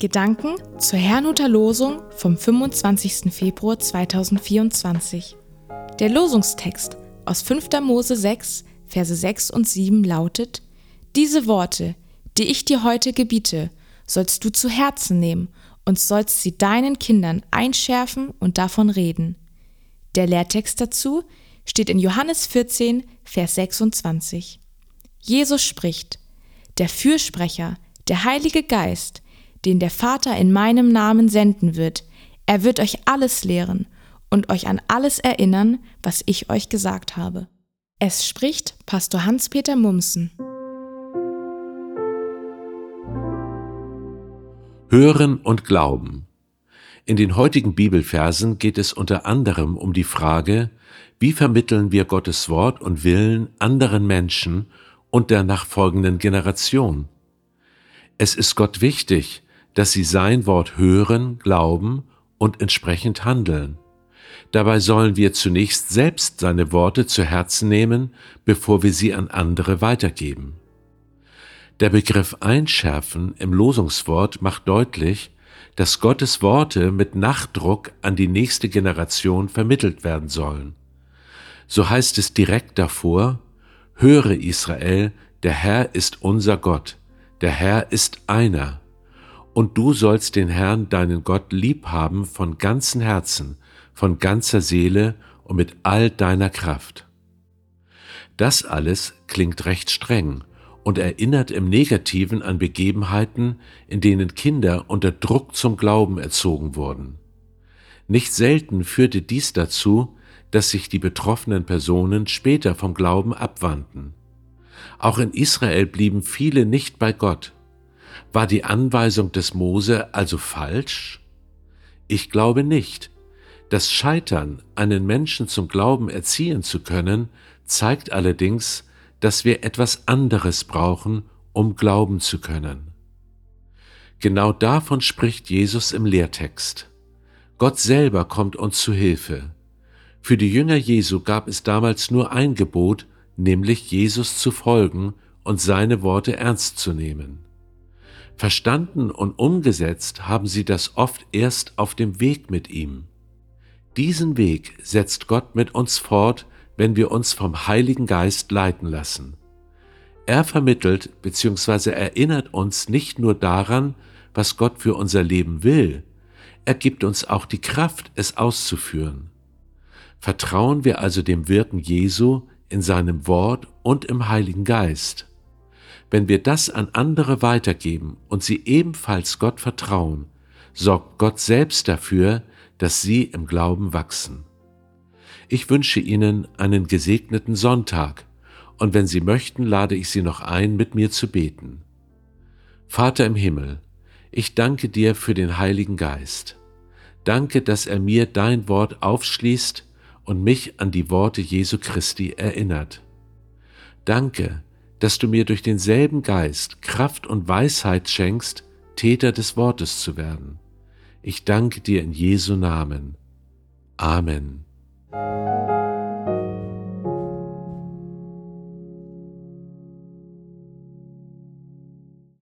Gedanken zur Herrnhuter Losung vom 25. Februar 2024. Der Losungstext aus 5. Mose 6, Verse 6 und 7 lautet: Diese Worte, die ich dir heute gebiete, sollst du zu Herzen nehmen und sollst sie deinen Kindern einschärfen und davon reden. Der Lehrtext dazu steht in Johannes 14, Vers 26. Jesus spricht: Der Fürsprecher, der Heilige Geist, den der Vater in meinem Namen senden wird. Er wird euch alles lehren und euch an alles erinnern, was ich euch gesagt habe. Es spricht Pastor Hans-Peter Mumsen. Hören und Glauben. In den heutigen Bibelversen geht es unter anderem um die Frage, wie vermitteln wir Gottes Wort und Willen anderen Menschen und der nachfolgenden Generation? Es ist Gott wichtig, dass sie sein Wort hören, glauben und entsprechend handeln. Dabei sollen wir zunächst selbst seine Worte zu Herzen nehmen, bevor wir sie an andere weitergeben. Der Begriff Einschärfen im Losungswort macht deutlich, dass Gottes Worte mit Nachdruck an die nächste Generation vermittelt werden sollen. So heißt es direkt davor, Höre Israel, der Herr ist unser Gott, der Herr ist einer und du sollst den Herrn, deinen Gott, lieb haben von ganzem Herzen, von ganzer Seele und mit all deiner Kraft. Das alles klingt recht streng und erinnert im Negativen an Begebenheiten, in denen Kinder unter Druck zum Glauben erzogen wurden. Nicht selten führte dies dazu, dass sich die betroffenen Personen später vom Glauben abwandten. Auch in Israel blieben viele nicht bei Gott, war die Anweisung des Mose also falsch? Ich glaube nicht. Das Scheitern, einen Menschen zum Glauben erziehen zu können, zeigt allerdings, dass wir etwas anderes brauchen, um glauben zu können. Genau davon spricht Jesus im Lehrtext. Gott selber kommt uns zu Hilfe. Für die Jünger Jesu gab es damals nur ein Gebot, nämlich Jesus zu folgen und seine Worte ernst zu nehmen. Verstanden und umgesetzt haben sie das oft erst auf dem Weg mit ihm. Diesen Weg setzt Gott mit uns fort, wenn wir uns vom Heiligen Geist leiten lassen. Er vermittelt bzw. erinnert uns nicht nur daran, was Gott für unser Leben will, er gibt uns auch die Kraft, es auszuführen. Vertrauen wir also dem Wirken Jesu in seinem Wort und im Heiligen Geist. Wenn wir das an andere weitergeben und sie ebenfalls Gott vertrauen, sorgt Gott selbst dafür, dass sie im Glauben wachsen. Ich wünsche Ihnen einen gesegneten Sonntag und wenn Sie möchten, lade ich Sie noch ein, mit mir zu beten. Vater im Himmel, ich danke dir für den Heiligen Geist. Danke, dass er mir dein Wort aufschließt und mich an die Worte Jesu Christi erinnert. Danke, dass du mir durch denselben Geist Kraft und Weisheit schenkst, Täter des Wortes zu werden. Ich danke dir in Jesu Namen. Amen.